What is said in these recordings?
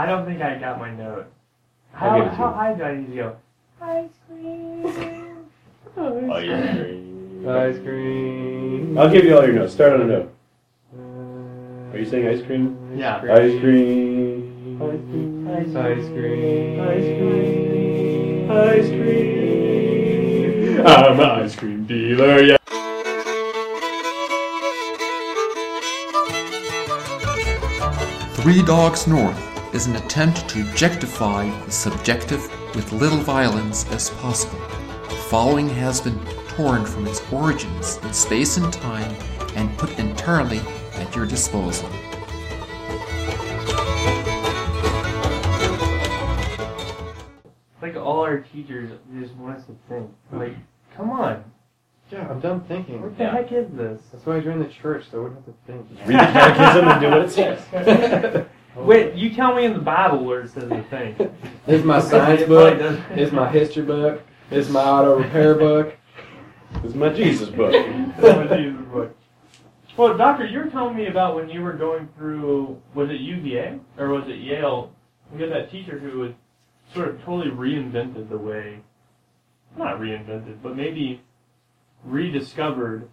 I don't think I got my note. I'll How, give it to how you. high do I need to go? Ice cream. Ice cream. Ice cream. I'll give you all your notes. Start on a note. Are you saying ice cream? Yeah. Ice cream. Ice cream. Ice cream. Ice cream. Ice cream. I'm an ice cream dealer, yeah. Three Dogs North is an attempt to objectify the subjective with little violence as possible. The following has been torn from its origins in space and time and put entirely at your disposal. Like all our teachers just want us to think. Like, come on. Yeah, I'm done thinking. What the heck is this? That's why I joined the church, so I wouldn't have to think. Read the catechism and do what it says. Wait, you tell me in the Bible where it says the thing. Here's my science book. It's my history book. It's my auto repair book. This is my Jesus book. Well, doctor, you were telling me about when you were going through, was it UVA or was it Yale? We had that teacher who was sort of totally reinvented the way, not reinvented, but maybe rediscovered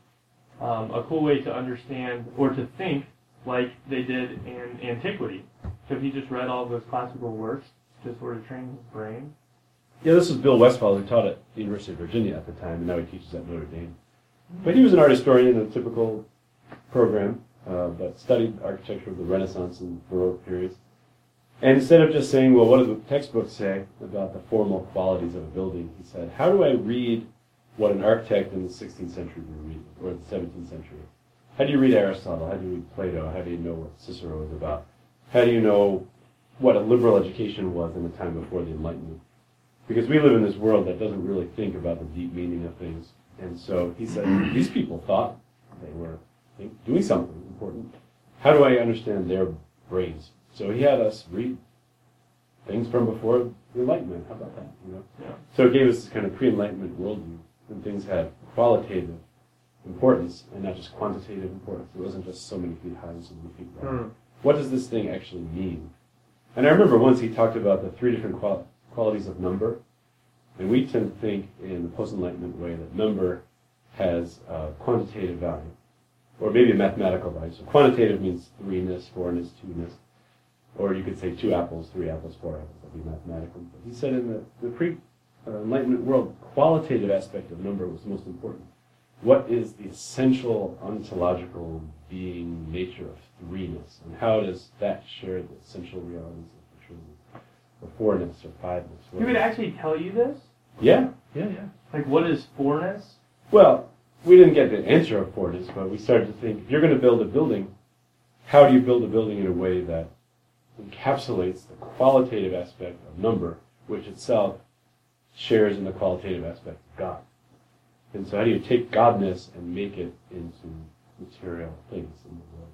um, a cool way to understand or to think like they did in antiquity. So he just read all those classical works to sort of train his brain. Yeah, this was Bill Westfall, who taught at the University of Virginia at the time, and now he teaches at Notre Dame. But he was an art historian in a typical program, uh, but studied architecture of the Renaissance and Baroque periods. And instead of just saying, well, what do the textbooks say about the formal qualities of a building, he said, how do I read what an architect in the 16th century would read, or the 17th century? How do you read Aristotle? How do you read Plato? How do you know what Cicero is about? How do you know what a liberal education was in the time before the Enlightenment? Because we live in this world that doesn't really think about the deep meaning of things. And so he said, these people thought they were doing something important. How do I understand their brains? So he had us read things from before the Enlightenment. How about that? You know? Yeah. So it gave us this kind of pre-Enlightenment worldview, when things had qualitative importance and not just quantitative importance. It wasn't just so many feet high and so many feet wide. Hmm. What does this thing actually mean? And I remember once he talked about the three different qual- qualities of number, and we tend to think in the post-Enlightenment way that number has uh, quantitative value, or maybe a mathematical value. So quantitative means threeness, fourness, two-ness, or you could say two apples, three apples, four apples. That'd be mathematical. But he said in the, the pre-Enlightenment world, qualitative aspect of number was the most important. What is the essential ontological being nature of threeness, and how does that share the essential realities of the Trinity, or fourness, or fiveness? He would actually tell you this? yeah, yeah, yeah. Like, what is fourness? Well, we didn't get the answer of Fortis, but we started to think if you're going to build a building, how do you build a building in a way that encapsulates the qualitative aspect of number, which itself shares in the qualitative aspect of God? And so, how do you take godness and make it into material things in the world?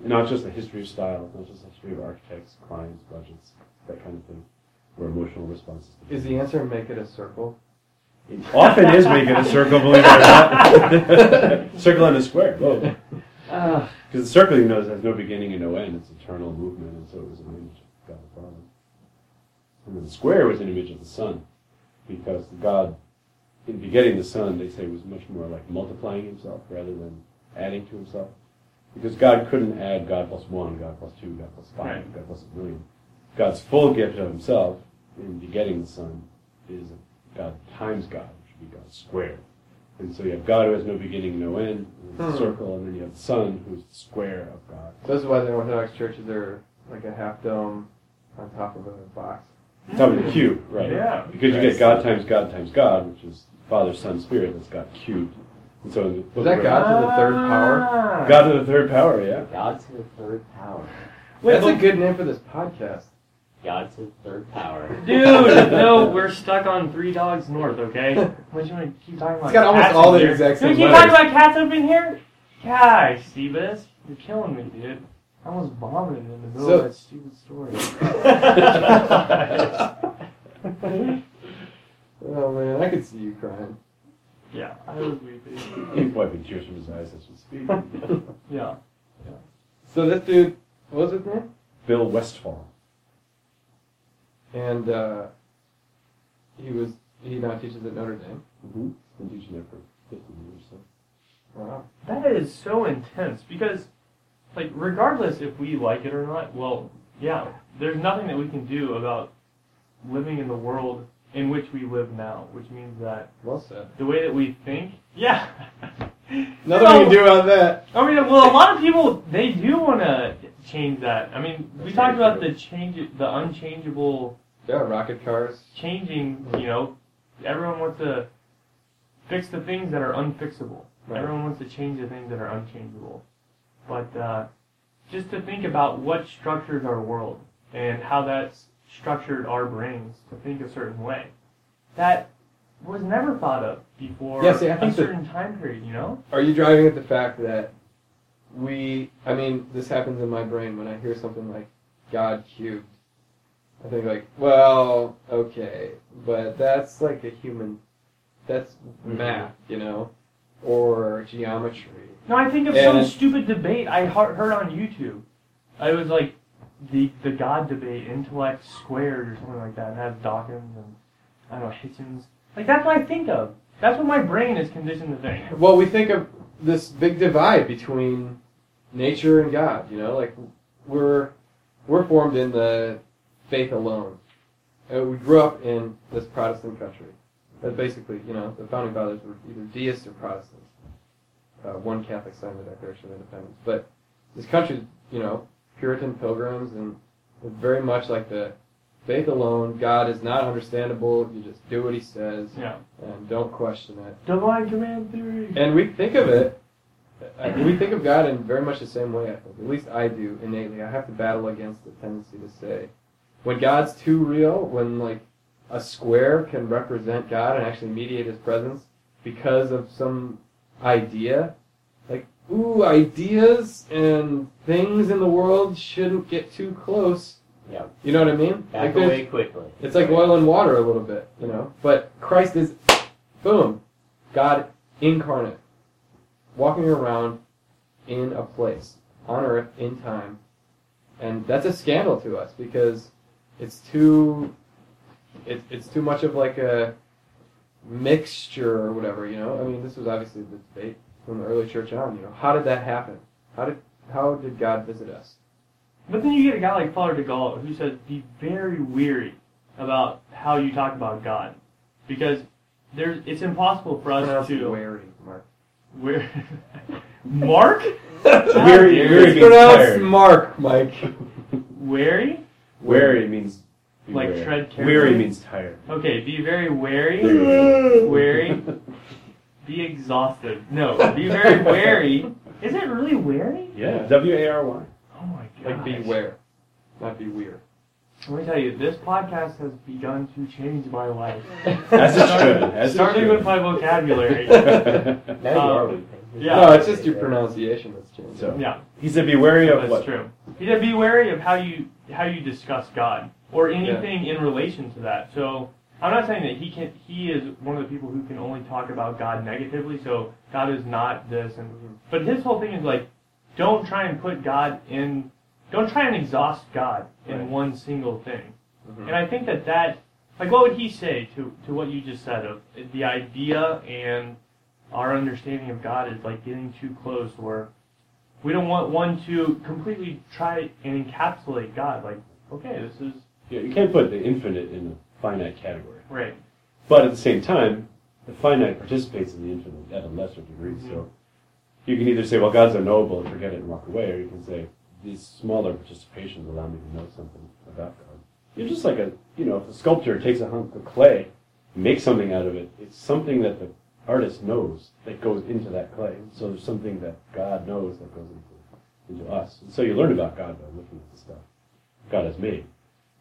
And not just a history of style, not just a history of architects, clients, budgets, that kind of thing, or emotional responses. to Is the answer make it a circle? it often is making a circle, believe it or not. circle and a square, both. Ah. Because the circle, you know, has no beginning and no end. It's eternal movement, and so it was an image of God the Father. And then the square was an image of the Son, because God, in begetting the Son, they say was much more like multiplying himself rather than adding to himself. Because God couldn't add God plus one, God plus two, God plus five, Right. God plus a million. God's full gift of himself in begetting the Son is God times God, which would be God squared. And so you have God who has no beginning, no end, and it's a Hmm. circle, and then you have the Son who's the square of God. So this is why the Orthodox churches are like a half dome on top of a box. Top of the cube, right? Yeah. Because you get God times God times God, which is Father, Son, Spirit. That's God cubed. And so in the book Is that God to the third power? Ah. God to the third power, yeah. God to the third power. Wait, That's a good name for this podcast. God to the third power. Dude, no, we're stuck on Three Dogs North, okay? What do you want to keep talking about? It's got almost cats all in the here? exact Can we same keep talking letters. about cats up in here? Gosh, Seabus, you're killing me, dude. I almost vomited in the middle So- of that stupid story. Oh man, I could see you crying. Yeah, I was weeping. He's wiping tears from his eyes as we speak. Yeah. So this dude, what was his name? Bill Westfall. and uh, he was he now teaches at Notre Dame. Mm-hmm. Been teaching there for 15 years. So. Wow. That is so intense because, like, regardless if we like it or not, well, yeah, there's nothing that we can do about living in the world in which we live now, which means that Well said. the way that we think, yeah. Nothing So- we can do on that. I mean, well, a lot of people they do want to change that. I mean, we talked about true. the change, the unchangeable Yeah, rocket cars. changing. You know, everyone wants to fix the things that are unfixable. Right. Everyone wants to change the things that are unchangeable. But uh, just to think about what structures our world and how that's structured our brains to think a certain way, that was never thought of before Yeah, see, I a certain time period. You know. Are you driving at the fact that we? I mean, this happens in my brain when I hear something like God cubed. I think like, well, okay, but that's like a human. That's mm-hmm. math, you know, or geometry. No, I think of some stupid debate I heard on YouTube. I was like the the God debate, intellect squared or something like that, and has Dawkins and I don't know Hitchens. Like that's what I think of. That's what my brain is conditioned to think. Well, we think of this big divide between nature and God. You know, like we're we're formed in the faith alone. Uh, we grew up in this Protestant country. That basically, you know, the founding fathers were either deists or Protestants. Uh, one Catholic signed the Declaration of Independence, but this country, you know, Puritan pilgrims and very much like the faith alone. God is not understandable. You just do what He says Yeah. and don't question it. Divine command theory. And we think of it, we think of God in very much the same way, I think. At least I do innately. I have to battle against the tendency to say, when God's too real, when like a square can represent God and actually mediate his presence because of some idea, like, ooh, ideas and things in the world shouldn't get too close. Yeah. You know what I mean? Back Like, away quickly. it's like oil and water a little bit, you know. But Christ is, boom, God incarnate, walking around in a place on earth in time, and that's a scandal to us because it's too, it, it's too much of like a mixture or whatever, you know. I mean, this was obviously the debate from the early church on. You know, how did that happen? How did how did God visit us? But then you get a guy like Father de Gaulle who says, be very weary about how you talk about God. Because there's, it's impossible for us Pronounce to... wary, Mark. Where, Mark? Weary, How weary dare It's means pronounced tired. Mark, Mike. Wary? Wary means be Like wary. tread carefully? Weary means tired. Okay, be very wary. There you go. Wary. Be exhausted. No, be very wary. Is it really wary? Yeah, W A R Y. Oh my god. Like beware, not be weird. Let me tell you, this podcast has begun to change my life. As it should. As Starting should. with my vocabulary. Now you Um, are yeah. No, it's just your pronunciation that's changed. So Yeah, he said, "Be wary of that's what." true. He gotta be wary of how you how you discuss God or anything in relation to that. So I'm not saying that he can. He is one of the people who can only talk about God negatively. So God is not this, and but his whole thing is like, don't try and put God in. Don't try and exhaust God in Right. one single thing. Mhm. And I think that that, like, what would he say to, to what you just said of the idea and our understanding of God is like getting too close, where we don't want one to completely try and encapsulate God. Like, okay, this is Yeah, you can't put the infinite in finite category. right. But at the same time, the finite participates in the infinite at a lesser degree. Mm-hmm. So you can either say, well, God's unknowable and forget it and walk away, or you can say, these smaller participations allow me to know something about God. You're just like a, you know, if a sculptor takes a hunk of clay, makes something out of it, it's something that the artist knows that goes into that clay. So there's something that God knows that goes into, into us. And so you learn about God by looking at the stuff God has made.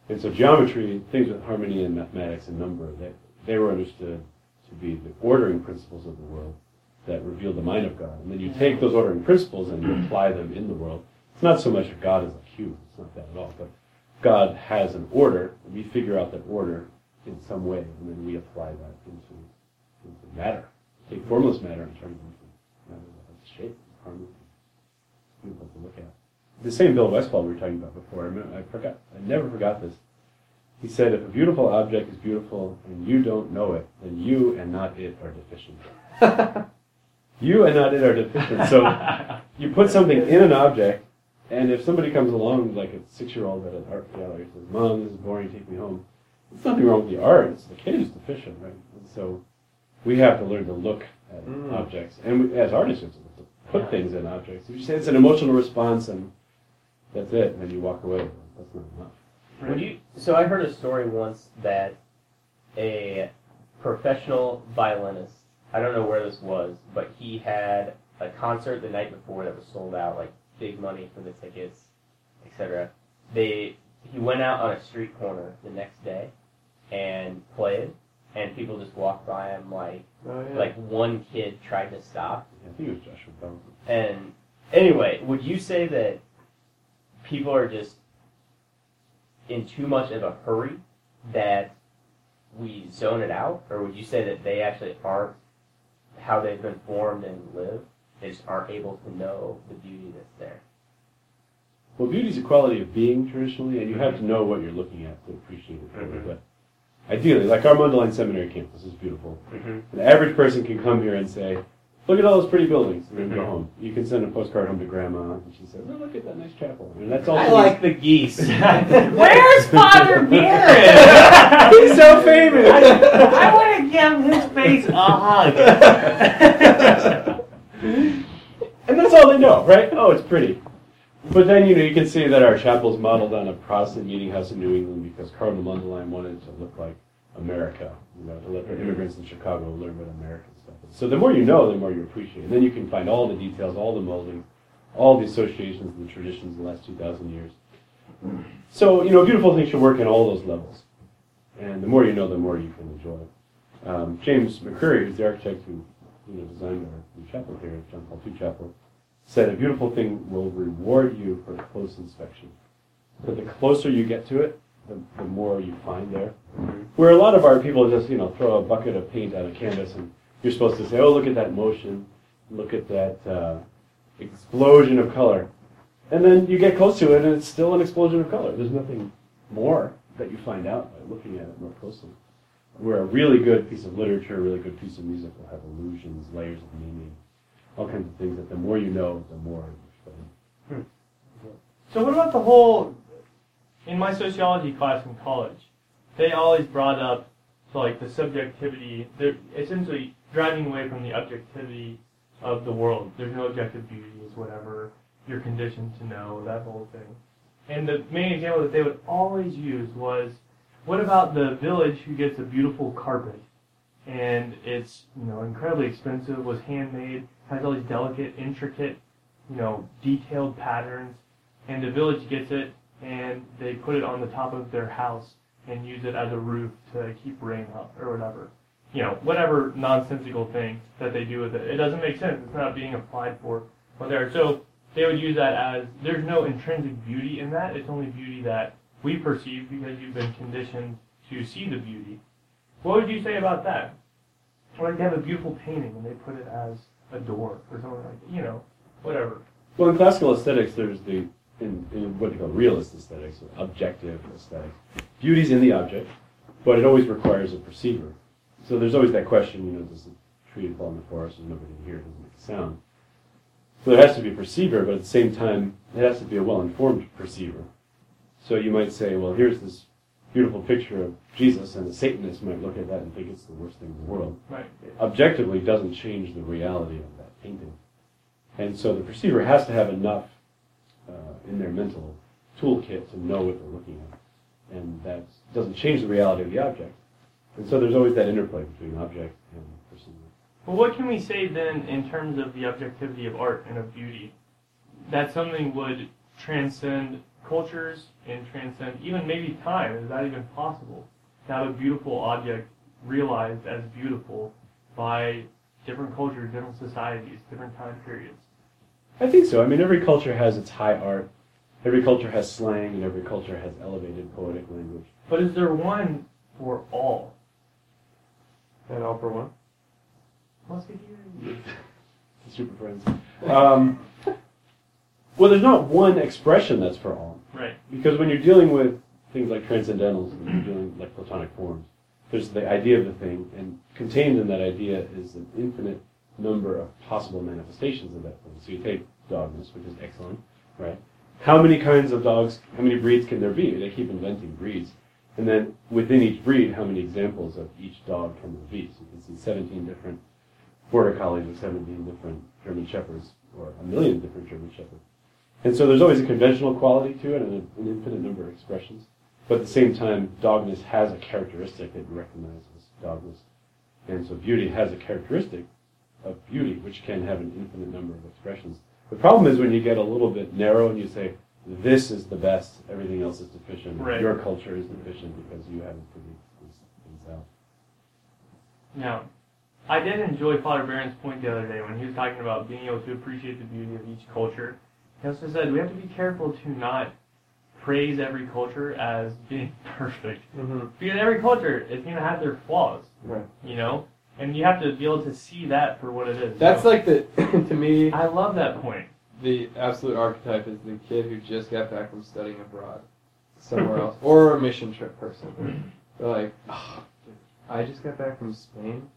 And so geometry, things with harmony and mathematics and number, they, they were understood to be the ordering principles of the world that reveal the mind of God. And then you take those ordering principles and you apply them in the world. It's not so much God is a cube, it's not that at all, but God has an order, and we figure out that order in some way, and then we apply that into, into matter. Take formless matter and turn it into matter that has shape, harmony. Beautiful to look at. The same Bill Westfall we were talking about before, I, remember, I forgot, I never forgot this. He said, if a beautiful object is beautiful and you don't know it, then you and not it are deficient. You and not it are deficient. So you put something in an object, and if somebody comes along, like a six-year-old at an art gallery, says, "Mom, this is boring. Take me home." There's nothing wrong with the art. It's the kid who's deficient, right? And so we have to learn to look at Mm. objects, and we, as artists, we have to put Yeah. things in objects. If you say it's an emotional response, and that's it, and then you walk away. That's not enough. Would you? So I heard a story once that a professional violinist. I don't know where this was, but he had a concert the night before that was sold out, like big money for the tickets, etc. They he went out on a street corner the next day and played, and people just walked by him like Oh, yeah. like one kid tried to stop, I think it was Joshua Bell. and anyway, would you say that people are just in too much of a hurry that we zone it out, or would you say that they actually aren't how they've been formed and live? They just aren't able to know the beauty that's there. Well, beauty is a quality of being traditionally, and you have to know what you're looking at to appreciate it. Mhm. But ideally, like our Mundelein Seminary campus is beautiful. Mm-hmm. An average person can come here and say, "Look at all those pretty buildings," and then go home. You can send a postcard home to Grandma, and she says, "Oh, look at that nice chapel." And that's all. I she like the geese. Where's Father Garrett? He's so famous. I want to give his face a hug. and that's all they know, right? Oh, it's pretty. But then, you know, you can see that our chapel's modeled on a Protestant meeting house in New England because Cardinal Mundelein wanted it to look like America, you know, to let the immigrants in Chicago learn what American stuff is. So the more you know, the more you appreciate. And then you can find all the details, all the moldings, all the associations and the traditions of the last 2,000 years. So, you know, a beautiful thing should work in all those levels. And the more you know, the more you can enjoy. Um, James McCurry, who's the architect who you know, designed our new chapel here at John Paul II Chapel, said a beautiful thing will reward you for close inspection. But the closer you get to it, the, the more you find there. Where a lot of our people just, you know, throw a bucket of paint on a canvas and you're supposed to say, oh, look at that motion, look at that uh, explosion of color. And then you get close to it and it's still an explosion of color. There's nothing more that you find out by looking at it more closely. Where a really good piece of literature, a really good piece of music will have illusions, layers of meaning, all kinds of things that the more you know, the more you study. So what about the whole? In my sociology class in college, they always brought up so like the subjectivity. They're essentially driving away from the objectivity of the world. There's no objective beauty. Is whatever you're conditioned to know. That whole thing. And the main example that they would always use was, what about the village who gets a beautiful carpet, and it's you know incredibly expensive, was handmade, has all these delicate, intricate, you know, detailed patterns, and the village gets it and they put it on the top of their house and use it as a roof to keep rain out or whatever. You know, whatever nonsensical thing that they do with it. It doesn't make sense. It's not being applied for what there. So they would use that as there's no intrinsic beauty in that. It's only beauty that we perceive because you've been conditioned to see the beauty. What would you say about that? Like they have a beautiful painting and they put it as a door or something like that. You know, whatever. Well, in classical aesthetics, there's the in, in what they call realist aesthetics, objective aesthetics. Beauty's in the object, but it always requires a perceiver. So there's always that question, you know, does the tree fall in the forest and nobody can hear it, doesn't make a sound. So there has to be a perceiver, but at the same time, it has to be a well-informed perceiver. So you might say, well, here's this beautiful picture of Jesus, and a Satanist might look at that and think it's the worst thing in the world. Right. Objectively doesn't change the reality of that painting. And so the perceiver has to have enough uh, in their mental toolkit to know what they're looking at. And that doesn't change the reality of the object. And so there's always that interplay between object and perceiver. Well, what can we say then in terms of the objectivity of art and of beauty? That something would transcend cultures and transcend even maybe time. Is that even possible? To have a beautiful object realized as beautiful by different cultures, different societies, different time periods. I think so. I mean, every culture has its high art. Every culture has slang, and every culture has elevated poetic language. But is there one for all? And all for one. Must be here. Super friends. Um, well, there's not one expression that's for all. Right. Because when you're dealing with things like transcendentals, when you're dealing like Platonic forms. There's the idea of the thing, and contained in that idea is an infinite number of possible manifestations of that thing. So you take dogness, which is excellent, right? How many kinds of dogs, how many breeds can there be? They keep inventing breeds. And then within each breed, how many examples of each dog can there be? So you can see 17 different border collies or 17 different German shepherds, or a million different German shepherds. And so there's always a conventional quality to it and an infinite number of expressions. But at the same time, dogness has a characteristic that you recognize as dogness. And so beauty has a characteristic of beauty, which can have an infinite number of expressions. The problem is when you get a little bit narrow and you say, this is the best, everything else is deficient, Right. your culture is deficient because you haven't figured these things out. Now, I did enjoy Father Barron's point the other day when he was talking about being able to appreciate the beauty of each culture. He also said we have to be careful to not praise every culture as being perfect. Mm-hmm. Because every culture is going to have their flaws, Right. you know? And you have to be able to see that for what it is. That's So, like the to me I love that point. the absolute archetype is the kid who just got back from studying abroad somewhere else or a mission trip person. They're like, oh, I just got back from Spain.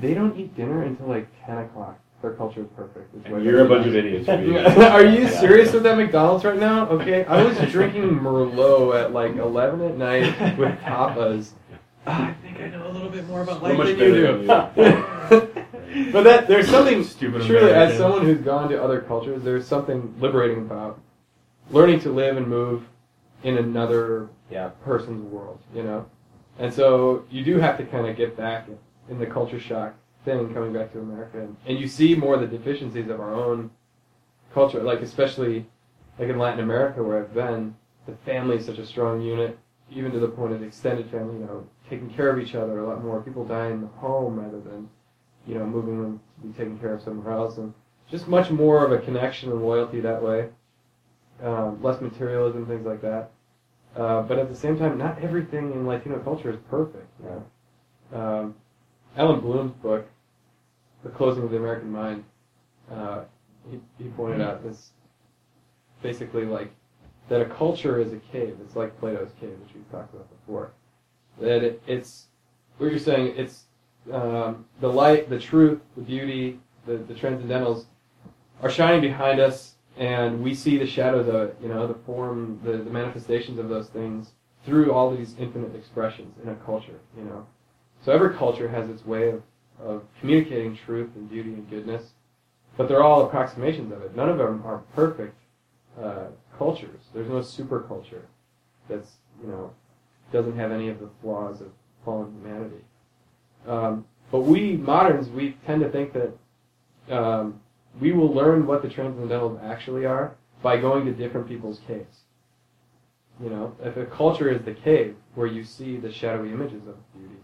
They don't eat dinner until like ten o'clock. Their culture is perfect. It's And you're a bunch of idiots. Are you serious with that McDonald's right now? Okay, I was drinking Merlot at like eleven at night with tapas. Ah, I think I know a little bit more about So life than you do. than but that there's something Stupid truly as someone who's gone to other cultures, there's something liberating about learning to live and move in another Yeah. person's world, you know. And so you do have to kind of get back in the culture shock thing coming back to America, and, and you see more the deficiencies of our own culture, like especially like in Latin America where I've been, the family is such a strong unit, even to the point of extended family, you know, taking care of each other a lot more. People die in the home rather than, you know, moving them to be taken care of somewhere else, and just much more of a connection and loyalty that way. Um, less materialism, things like that. Uh, but at the same time, not everything in Latino culture is perfect. You know? um, Allan Bloom's book, The Closing of the American Mind, uh, he, he pointed out this basically like that a culture is a cave. It's like Plato's cave, which we've talked about before. That it, it's what you're saying. It's um, the light, the truth, the beauty, the, the transcendentals are shining behind us, and we see the shadows of it. You know, the form, the, the manifestations of those things through all these infinite expressions in a culture. You know, so every culture has its way of, of communicating truth and beauty and goodness, but they're all approximations of it. None of them are perfect uh, cultures. There's no super culture that's you know doesn't have any of the flaws of fallen humanity. Um, but we moderns, we tend to think that um, we will learn what the transcendentals actually are by going to different people's caves. You know, if a culture is the cave where you see the shadowy images of beauty,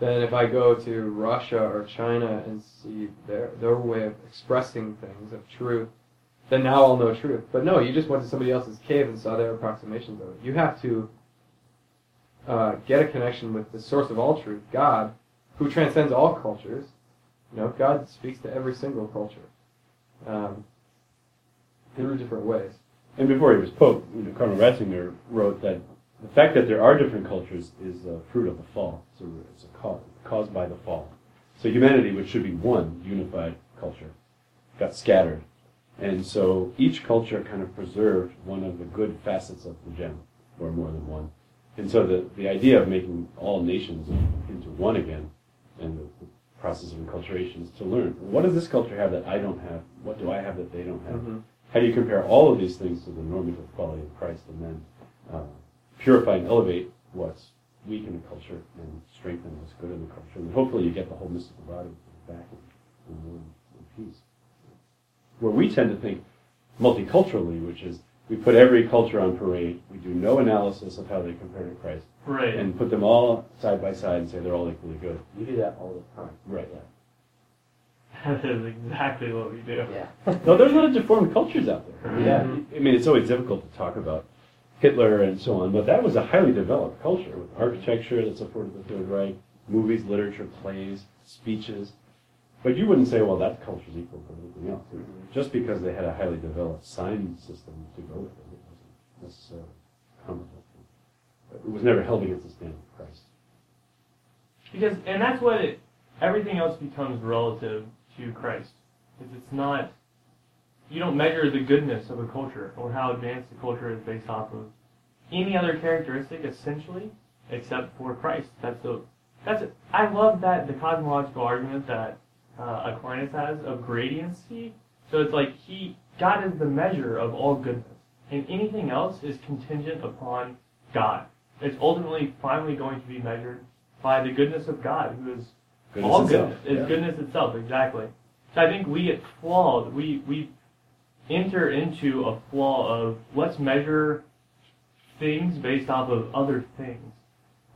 then if I go to Russia or China and see their their way of expressing things of truth, then now I'll know truth. But no, you just went to somebody else's cave and saw their approximations of it. You have to uh, get a connection with the source of all truth, God, who transcends all cultures. You know, God speaks to every single culture um, through different ways. And before he was Pope, you know, Cardinal Ratzinger wrote that the fact that there are different cultures is a fruit of the fall. It's a, it's a cause, caused by the fall. So humanity, which should be one unified culture, got scattered. And so each culture kind of preserved one of the good facets of the gem, or more than one. And so the, the idea of making all nations into one again, and the, the process of inculturation is to learn, what does this culture have that I don't have? What do I have that they don't have? Mm-hmm. How do you compare all of these things to the normative quality of Christ and then uh, purify and elevate what's weak in the culture and strengthen what's good in the culture? And hopefully you get the whole mystical body back in, in, one- in peace. Where we tend to think multiculturally, which is we put every culture on parade, we do no analysis of how they compare to Christ, Right. and put them all side by side and say they're all equally good. We do that all the time. Right. that is exactly what we do. Yeah. No, there's a lot of deformed cultures out there. Yeah. Mm-hmm. I mean, it's always difficult to talk about Hitler and so on, but that was a highly developed culture with architecture that supported the Third Reich, movies, literature, plays, speeches. But you wouldn't say, well, that culture's equal to anything else. Just because they had a highly developed sign system to go with it, it wasn't necessarily comparable. it was never held against the standard of Christ. Because, and that's what it, everything else becomes relative to Christ. Because it's not, you don't measure the goodness of a culture or how advanced the culture is based off of any other characteristic, essentially, except for Christ. That's the, that's, it. I love that, the cosmological argument that uh, Aquinas has of gradiency. So it's like he, God is the measure of all goodness. And anything else is contingent upon God. It's ultimately, finally going to be measured by the goodness of God, who is Goodness all itself, goodness. It's yeah. goodness itself, exactly. So I think we get flawed. We we enter into a flaw of let's measure things based off of other things.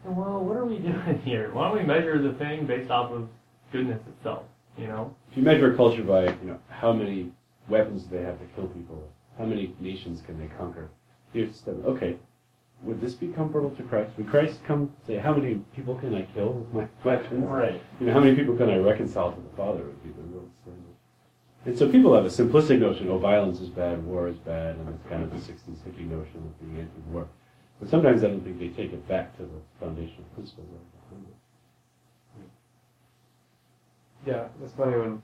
And well, what are we doing here? Why don't we measure the thing based off of goodness itself? You know? If you measure a culture by, you know, how many weapons do they have to kill people, how many nations can they conquer, you just say, okay, would this be comparable to Christ? Would Christ come say, how many people can I kill with my weapons? Right. You know, how many people can I reconcile to the Father would be the real standard. And so people have a simplistic notion, oh, violence is bad, war is bad, and it's kind of the 60s hippie notion of being anti-war. But sometimes I don't think they take it back to the foundational principles that are behind it. Yeah, it's funny when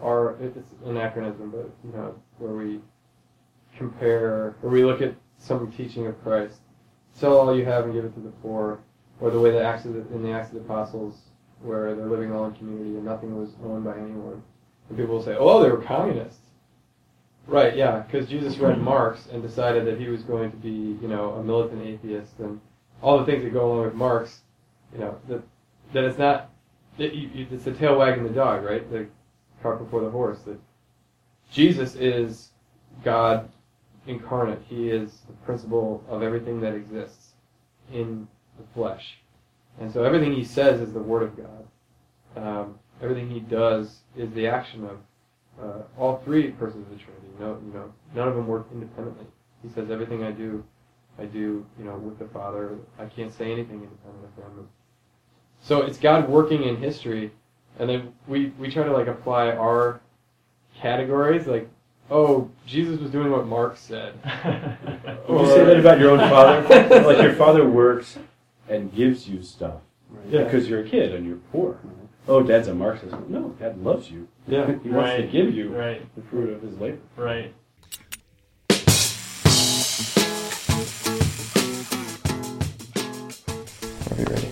our it- it's anachronism, but you know where we compare or we look at some teaching of Christ, sell all you have and give it to the poor, or the way the Acts of the, in the Acts of the Apostles where they're living all in community and nothing was owned by anyone, and people will say, oh, they were communists. Right, yeah, because Jesus read hmm. Marx and decided that he was going to be, you know, a militant atheist and all the things that go along with Marx, you know, that that it's not it, you, it's the tail wagging the dog, right? The cart before the horse. That Jesus is God incarnate. He is the principle of everything that exists in the flesh, and so everything he says is the word of God. Um, everything he does is the action of uh, all three persons of the Trinity. No, you know, none of them work independently. He says everything I do, I do, you know, with the Father. I can't say anything independent of him. So it's God working in history, and then we, we try to like apply our categories, like, oh, Jesus was doing what Marx said. Would you say that about your own father? like your father works and gives you stuff right? Yeah. because you're a kid and you're poor. Oh, dad's a Marxist. No, dad loves you. Yeah. he wants to give you Right. the fruit of his labor. Right. Are you ready?